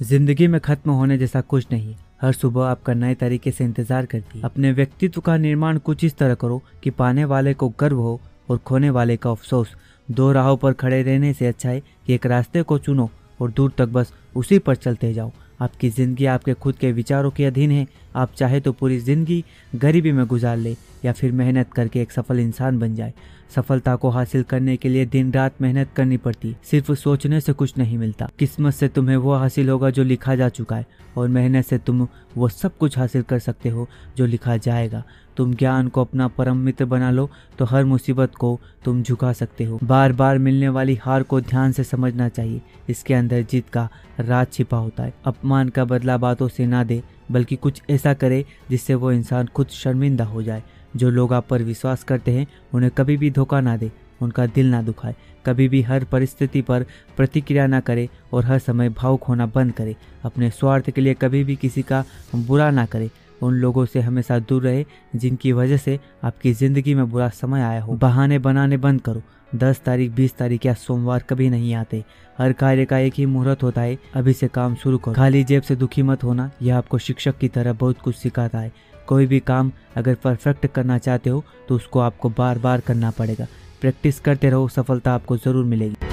ज़िंदगी में खत्म होने जैसा कुछ नहीं। हर सुबह आपका नए तरीके से इंतज़ार करती है। अपने व्यक्तित्व का निर्माण कुछ इस तरह करो कि पाने वाले को गर्व हो और खोने वाले का अफसोस। दो राहों पर खड़े रहने से अच्छा है कि एक रास्ते को चुनो और दूर तक बस उसी पर चलते जाओ। आपकी ज़िंदगी आपके खुद के विचारों के अधीन है। आप चाहे तो पूरी ज़िंदगी गरीबी में गुजार ले या फिर मेहनत करके एक सफल इंसान बन जाए। सफलता को हासिल करने के लिए दिन रात मेहनत करनी पड़ती, सिर्फ़ सोचने से कुछ नहीं मिलता। किस्मत से तुम्हें वो हासिल होगा जो लिखा जा चुका है, और मेहनत से तुम वो सब कुछ हासिल कर सकते हो जो लिखा जाएगा। तुम ज्ञान को अपना परम मित्र बना लो तो हर मुसीबत को तुम झुका सकते हो। बार बार मिलने वाली हार को ध्यान से समझना चाहिए, इसके अंदर जीत का राज छिपा होता है। अपमान का बदला बातों से ना दे, बल्कि कुछ ऐसा करे जिससे वो इंसान खुद शर्मिंदा हो जाए। जो लोग आप पर विश्वास करते हैं, उन्हें कभी भी धोखा ना दे, उनका दिल ना दुखाए। कभी भी हर परिस्थिति पर प्रतिक्रिया ना करे और हर समय भावुक होना बंद करे। अपने स्वार्थ के लिए कभी भी किसी का बुरा ना करे। उन लोगों से हमेशा दूर रहे, जिनकी वजह से आपकी ज़िंदगी में बुरा समय आया हो। बहाने बनाने बंद करो। दस तारीख, बीस तारीख या सोमवार कभी नहीं आते। हर कार्य का एक ही मुहूर्त होता है। अभी से काम शुरू करो। खाली जेब से दुखी मत होना। यह आपको शिक्षक की तरह बहुत कुछ सिखाता है। कोई भी काम अगर परफेक्ट करना चाहते हो तो उसको आपको बार बार करना पड़ेगा। प्रैक्टिस करते रहो। सफलता आपको ज़रूर मिलेगी।